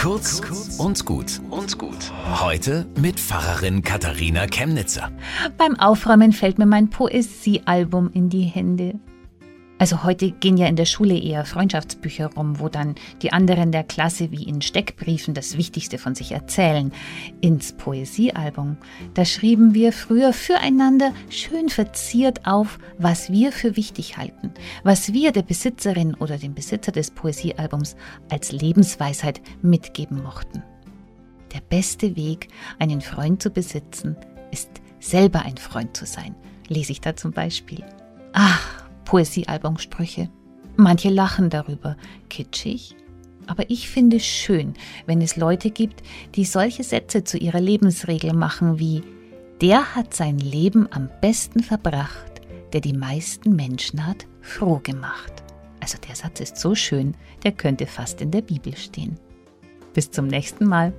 Kurz und gut und gut. Heute mit Pfarrerin Katharina Chemnitzer. Beim Aufräumen fällt mir mein Poesiealbum in die Hände. Also heute gehen ja in der Schule eher Freundschaftsbücher rum, wo dann die anderen der Klasse wie in Steckbriefen das Wichtigste von sich erzählen. Ins Poesiealbum, da schrieben wir früher füreinander schön verziert auf, was wir für wichtig halten, was wir der Besitzerin oder dem Besitzer des Poesiealbums als Lebensweisheit mitgeben mochten. Der beste Weg, einen Freund zu besitzen, ist selber ein Freund zu sein, lese ich da zum Beispiel. Ach, Poesiealbumsprüche. Manche lachen darüber, kitschig, aber ich finde es schön, wenn es Leute gibt, die solche Sätze zu ihrer Lebensregel machen wie Der hat sein Leben am besten verbracht, der die meisten Menschen hat froh gemacht. Also der Satz ist so schön, der könnte fast in der Bibel stehen. Bis zum nächsten Mal.